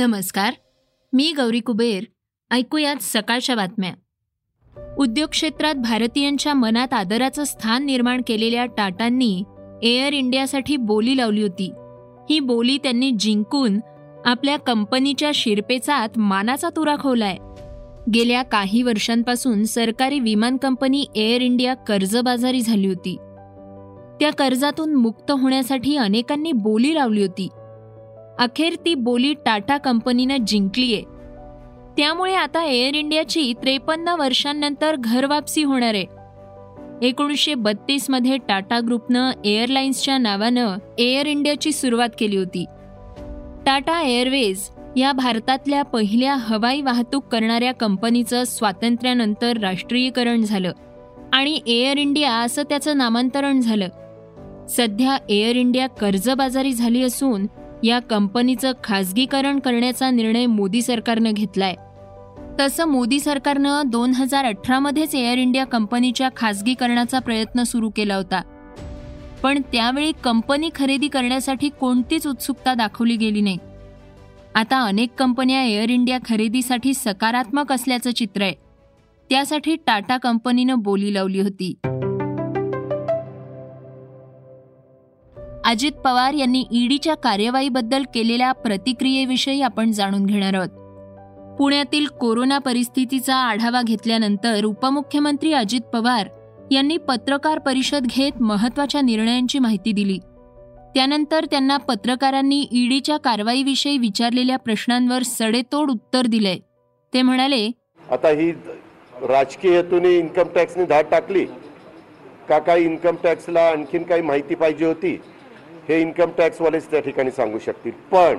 नमस्कार. मी गौरी कुबेर. ऐकूयात सकाळच्या बातम्या. उद्योग क्षेत्रात भारतीयांच्या मनात आदराचं स्थान निर्माण केलेल्या टाटांनी एअर इंडियासाठी बोली लावली होती. ही बोली त्यांनी जिंकून आपल्या कंपनीच्या शिरपेचात मानाचा तुरा खोवलाय. गेल्या काही वर्षांपासून सरकारी विमान कंपनी एअर इंडिया कर्जबाजारी झाली होती. त्या कर्जातून मुक्त होण्यासाठी अनेकांनी बोली लावली होती. अखेर ती बोली टाटा कंपनीनं जिंकलीये. त्यामुळे आता एअर इंडियाची त्रेपन्न वर्षांनंतर घरवापसी होणार आहे. एकोणीसशे बत्तीसमध्ये टाटा ग्रुपनं एअरलाइन्सच्या नावानं एअर इंडियाची सुरुवात केली होती. टाटा एअरवेज या भारतातल्या पहिल्या हवाई वाहतूक करणाऱ्या कंपनीचं स्वातंत्र्यानंतर राष्ट्रीयकरण झालं आणि एअर इंडिया असं त्याचं नामांतरण झालं. सध्या एअर इंडिया कर्जबाजारी झाली असून या कंपनीचं खासगीकरण करण्याचा निर्णय मोदी सरकारनं घेतलाय. तसं मोदी सरकारनं दोन हजार अठरामध्येच एअर इंडिया कंपनीच्या खासगीकरणाचा प्रयत्न सुरू केला होता. पण त्यावेळी कंपनी खरेदी करण्यासाठी कोणतीच उत्सुकता दाखवली गेली नाही. आता अनेक कंपन्या एअर इंडिया खरेदीसाठी सकारात्मक असल्याचं चित्र आहे. त्यासाठी टाटा कंपनीनं बोली लावली होती. अजित पवार यांनी ईडीच्या कार्यवाहीबद्दल केलेल्या प्रतिक्रियेविषयी आपण जाणून घेणार आहोत. पुण्यातील कोरोना परिस्थितीचा आढावा घेतल्यानंतर उपमुख्यमंत्री अजित पवार यांनी पत्रकार परिषद घेत महत्त्वाच्या निर्णयांची माहिती दिली. त्यानंतर त्यांना पत्रकारांनी ईडीच्या कारवाईविषयी विचारलेल्या प्रश्नांवर सडेतोड उत्तर दिले. ते म्हणाले आता ही राजकीय हेतूने इन्कम टॅक्सने धाड टाकली. का काही इन्कम टॅक्सला आणखीन काही माहिती पाहिजे होती? हे इन्कम टॅक्सवालेच त्या ठिकाणी सांगू शकतील. पण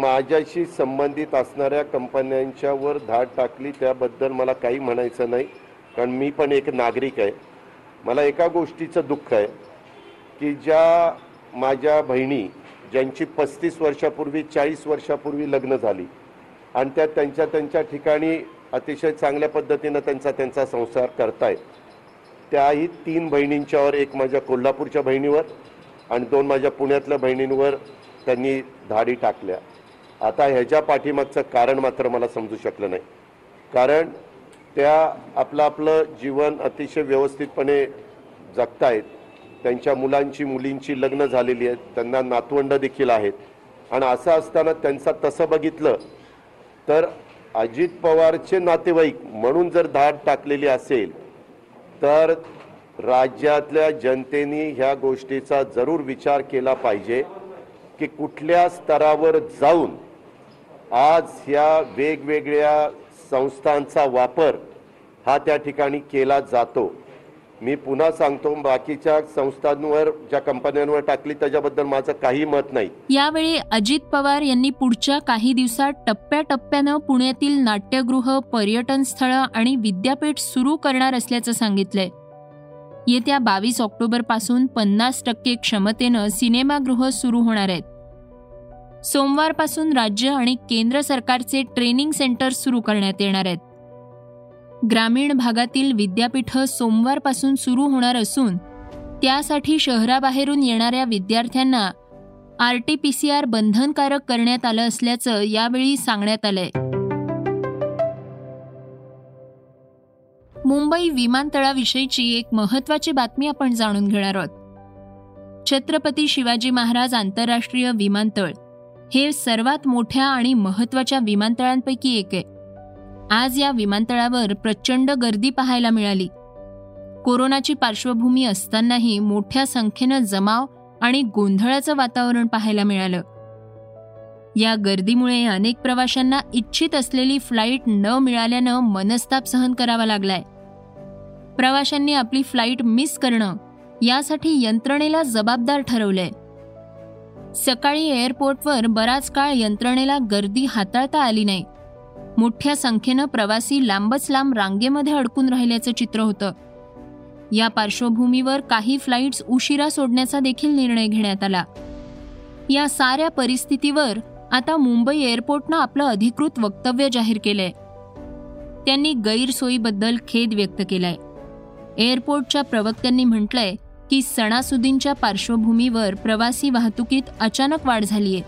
माझ्याशी संबंधित असणाऱ्या कंपन्यांच्यावर धाड टाकली त्याबद्दल मला काही म्हणायचं नाही. कारण मी पण एक नागरिक आहे. मला एका गोष्टीचं दुःख आहे की ज्या माझ्या बहिणी ज्यांची पस्तीस वर्षापूर्वी चाळीस वर्षापूर्वी लग्न झाली आणि त्या त्यांच्या त्यांच्या ठिकाणी अतिशय चांगल्या पद्धतीनं त्यांचा त्यांचा संसार करतायत. त्याही तीन बहिणींच्यावर एक माझ्या कोल्हापूरच्या बहिणीवर आणि दोन माझ्या पुण्यातल्या बहिणींवर त्यांनी धाडी टाकल्या. आता ह्याच्या पाठीमागचं कारण मात्र मला समजू शकलं नाही. कारण त्या आपलं आपलं जीवन अतिशय व्यवस्थितपणे जगतायत. त्यांच्या मुलांची मुलींची लग्न झालेली आहेत. त्यांना नातवंड देखील आहेत. आणि असं असताना त्यांचा तसं बघितलं तर अजित पवारचे नातेवाईक म्हणून जर धाड टाकलेली असेल तर राज्यातल्या जनतेने ह्या गोष्टीचा जरूर विचार केला पाहिजे की कुठल्या स्तरावर जाऊन आज ह्या वेगवेगळ्या संस्थांचा वापर हा त्या ठिकाणी केला जातो. मी पुन्हा सांगतो बाकीच्या संस्थांवर ज्या कंपन्यांवर टाकली त्याच्याबद्दल माझं काही मत नाही. यावेळी अजित पवार यांनी पुढच्या काही दिवसात टप्प्याटप्प्यानं पुण्यातील नाट्यगृह पर्यटन स्थळं आणि विद्यापीठ सुरू करणार असल्याचं सांगितलंय. येत्या बावीस ऑक्टोबरपासून पन्नास टक्के क्षमतेनं सिनेमागृह सुरू होणार आहेत. सोमवारपासून राज्य आणि केंद्र सरकारचे ट्रेनिंग सेंटर सुरू करण्यात येणार आहेत. ग्रामीण भागातील विद्यापीठं सोमवारपासून सुरू होणार असून त्यासाठी शहराबाहेरून येणाऱ्या विद्यार्थ्यांना R T P C R बंधनकारक करण्यात आलं असल्याचं यावेळी सांगण्यात आलंय. मुंबई विमानतळाविषयीची एक महत्वाची बातमी आपण जाणून घेणार आहोत. छत्रपती शिवाजी महाराज आंतरराष्ट्रीय विमानतळ हे सर्वात मोठ्या आणि महत्त्वाच्या विमानतळांपैकी एक आहे. आज या विमानतळावर प्रचंड गर्दी पाहायला मिळाली. कोरोनाची पार्श्वभूमी असतानाही मोठ्या संख्येनं जमाव आणि गोंधळाचं वातावरण पाहायला मिळालं. या गर्दीमुळे अनेक प्रवाशांना इच्छित असलेली फ्लाईट न मिळाल्यानं मनस्ताप सहन करावा लागलाय. प्रवाशांनी आपली फ्लाईट मिस करणं यासाठी यंत्रणेला जबाबदार ठरवलंय. सकाळी एअरपोर्टवर बराच काळ यंत्रणेला गर्दी हाताळता आली नाही. मोठ्या संख्येनं प्रवासी लांबच लांब रांगेमध्ये अडकून राहिल्याचं चित्र होतं. या पार्श्वभूमीवर काही फ्लाईट्स उशिरा सोडण्याचा देखील निर्णय घेण्यात आला. या साऱ्या परिस्थितीवर आता मुंबई एअरपोर्टनं आपलं अधिकृत वक्तव्य जाहीर केलंय. त्यांनी गैरसोयीबद्दल खेद व्यक्त केलाय. एअरपोर्टच्या प्रवक्त्यांनी म्हटलंय की सणासुदींच्या पार्श्वभूमीवर प्रवासी वाहतुकीत अचानक वाढ झालीय.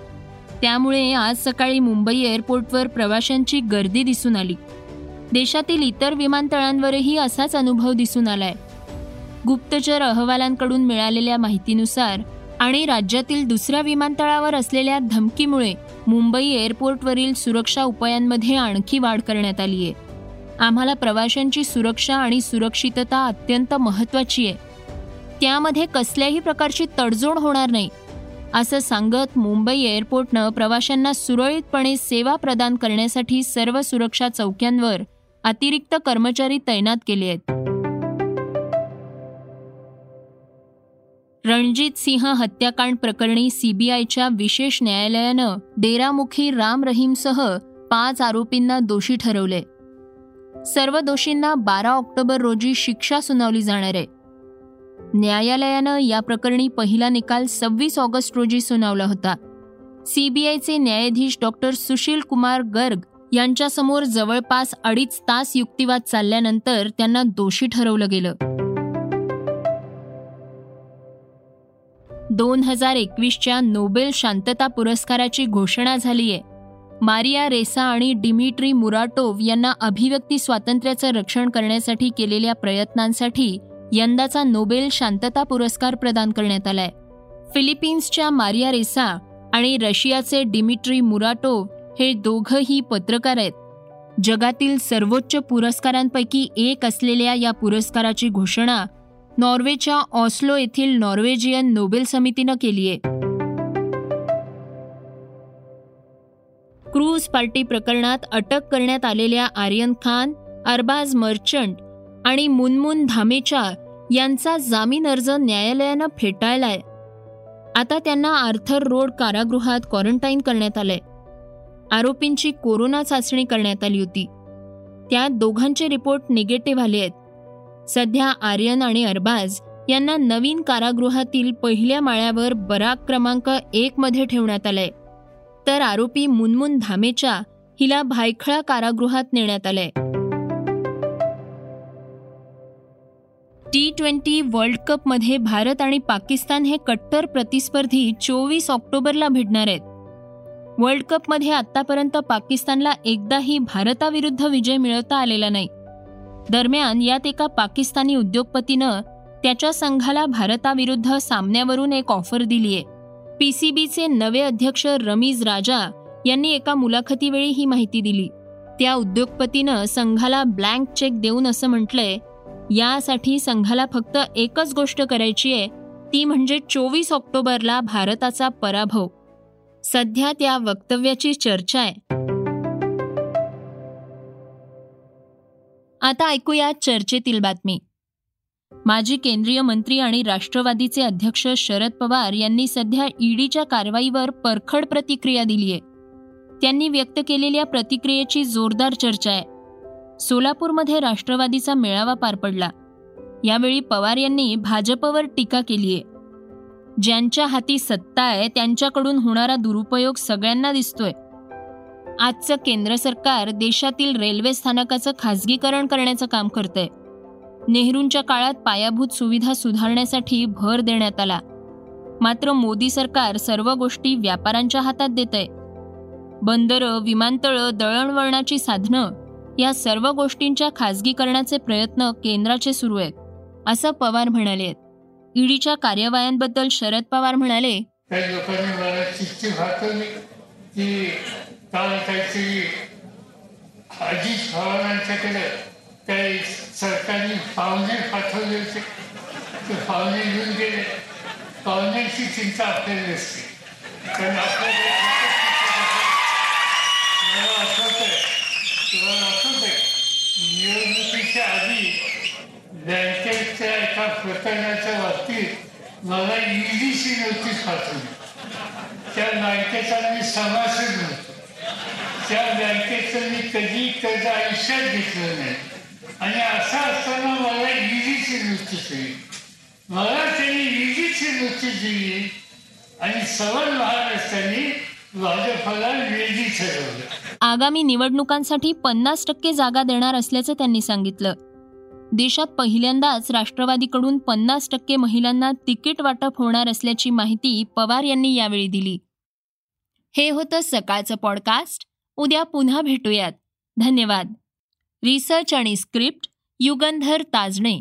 त्यामुळे आज सकाळी मुंबई एअरपोर्टवर प्रवाशांची गर्दी दिसून आली. देशातील इतर विमानतळांवरही असाच अनुभव दिसून आलाय. गुप्तचर अहवालांकडून मिळालेल्या माहितीनुसार आणि राज्यातील दुसऱ्या विमानतळावर असलेल्या धमकीमुळे मुंबई एअरपोर्टवरील सुरक्षा उपायांमध्ये आणखी वाढ करण्यात आली आहे. आम्हाला प्रवाशांची सुरक्षा आणि सुरक्षितता अत्यंत महत्त्वाची आहे. त्यामध्ये कसल्याही प्रकारची तडजोड होणार नाही. असं सांगत मुंबई एअरपोर्टनं प्रवाशांना सुरळीतपणे सेवा प्रदान करण्यासाठी सर्व सुरक्षा चौक्यांवर अतिरिक्त कर्मचारी तैनात केले आहेत. रणजित सिंह हत्याकांड प्रकरणी सीबीआयच्या विशेष न्यायालयानं डेरामुखी राम रहीमसह पाच आरोपींना दोषी ठरवले. सर्व दोषींना बारा ऑक्टोबर रोजी शिक्षा सुनावली जाणार आहे. न्यायालयानं या प्रकरणी पहिला निकाल सव्वीस ऑगस्ट रोजी सुनावला होता. सीबीआयचे न्यायाधीश डॉक्टर सुशील कुमार गर्ग यांच्यासमोर जवळपास अडीच तास युक्तिवाद चालल्यानंतर त्यांना दोषी ठरवलं गेलं. दोन हजार एकवीसच्या नोबेल शांतता पुरस्काराची घोषणा झालीय. मारिया रेसा आणि डिमिट्री मुराटोव यांना अभिव्यक्ती स्वातंत्र्याचं रक्षण करण्यासाठी केलेल्या प्रयत्नांसाठी यंदाचा नोबेल शांतता पुरस्कार प्रदान करण्यात आलाय. फिलिपिन्सच्या मारिया रेसा आणि रशियाचे डिमिट्री मुराटो हे दोघंही पत्रकार आहेत. जगातील सर्वोच्च पुरस्कारांपैकी एक असलेल्या या पुरस्काराची घोषणा नॉर्वेच्या ऑस्लो येथील नॉर्वेजियन नोबेल समितीनं केली आहे क्रूज पार्टी प्रकरणात अटक करण्यात आलेल्या आर्यन खान अरबाज मर्चंट आणि मुनमुन धामेचा यांचा जामीन अर्ज न्यायालयानं फेटाळलाय. आता त्यांना आर्थर रोड कारागृहात क्वारंटाईन करण्यात आलंय. आरोपींची कोरोना चाचणी करण्यात आली होती. त्या दोघांचे रिपोर्ट निगेटिव्ह आले आहेत. सध्या आर्यन आणि अरबाज यांना नवीन कारागृहातील पहिल्या माळ्यावर बराक क्रमांक एक मध्ये ठेवण्यात आलंय. तर आरोपी मुनमुन धामेच्या हिला भायखळा कारागृहात नेण्यात आलंय. टी ट्वेंटी वर्ल्ड कपमध्ये भारत आणि पाकिस्तान हे कट्टर प्रतिस्पर्धी चोवीस ऑक्टोबरला भिडणार आहेत. वर्ल्ड कपमध्ये आतापर्यंत पाकिस्तानला एकदाही भारताविरुद्ध विजय मिळवता आलेला नाही. दरम्यान यात एका पाकिस्तानी उद्योगपतीनं त्याच्या संघाला भारताविरुद्ध सामन्यावरून एक ऑफर दिलीय पीसीबीचे नवे अध्यक्ष रमीज राजा यांनी एका मुलाखतीवेळी ही माहिती दिली. त्या उद्योगपतीनं संघाला ब्लँक चेक देऊन असं म्हटलंय यासाठी संघाला फक्त एकच गोष्ट करायची आहे ती म्हणजे चोवीस ऑक्टोबरला भारताचा पराभव. सध्या त्या वक्तव्याची चर्चा आहे. आता ऐकूया चर्चेतील बातमी. माजी केंद्रीय मंत्री आणि राष्ट्रवादीचे अध्यक्ष शरद पवार यांनी सध्या ईडीच्या कारवाईवर परखड प्रतिक्रिया दिली आहे त्यांनी व्यक्त केलेल्या प्रतिक्रियेची जोरदार चर्चा आहे. सोलापूरमध्ये राष्ट्रवादीचा मेळावा पार पडला. यावेळी पवार यांनी भाजपवर टीका केली आहे. ज्यांच्या हाती सत्ता आहे त्यांच्याकडून होणारा दुरुपयोग सगळ्यांना दिसतोय. आजचं केंद्र सरकार देशातील रेल्वे स्थानकाचं खाजगीकरण करण्याचं काम करतंय. नेहरूंच्या काळात पायाभूत सुविधा सुधारण्यासाठी भर देण्यात आला. मात्र मोदी सरकार सर्व गोष्टी व्यापाऱ्यांच्या हातात देत आहे बंदरं विमानतळं दळणवळणाची साधनं या सर्व गोष्टींच्या खासगीकरणाचे प्रयत्न केंद्राचे सुरू आहेत असं पवार म्हणाले ईडीच्या कार्यवायांबद्दल शरद पवार म्हणाले काही सरकारने पाहुणे पाठवले होते. ते पाहुणे घेऊन गेले. पाहुण्यांची चिंता आपल्याला असते. कारण आपल्याला निवडणुकीच्या आधी बँकेच्या एका प्रकरणाच्या बाबतीत मला ईडीची नोटीस पाठवली. त्या बँकेचा मी सभासद नव्हतो त्या बँकेचं मी कधी कर्ज आयुष्यात घेतलं नाही. आणि असं असताना मला ईडीची नोटीस दिली मला त्यांनी ईडीची नोटीस दिली आणि सवल महाराष्ट्रांनी आगामी निवडणुकांसाठी पन्नास टक्के जागा देणार असल्याचं त्यांनी सांगितलं. देशात पहिल्यांदाच राष्ट्रवादीकडून पन्नास टक्के महिलांना तिकीट वाटप होणार असल्याची माहिती पवार यांनी यावेळी दिली. हे होतं सकाळचं पॉडकास्ट. उद्या पुन्हा भेटूयात. धन्यवाद. रिसर्च आणि स्क्रिप्ट युगंधर ताजणे.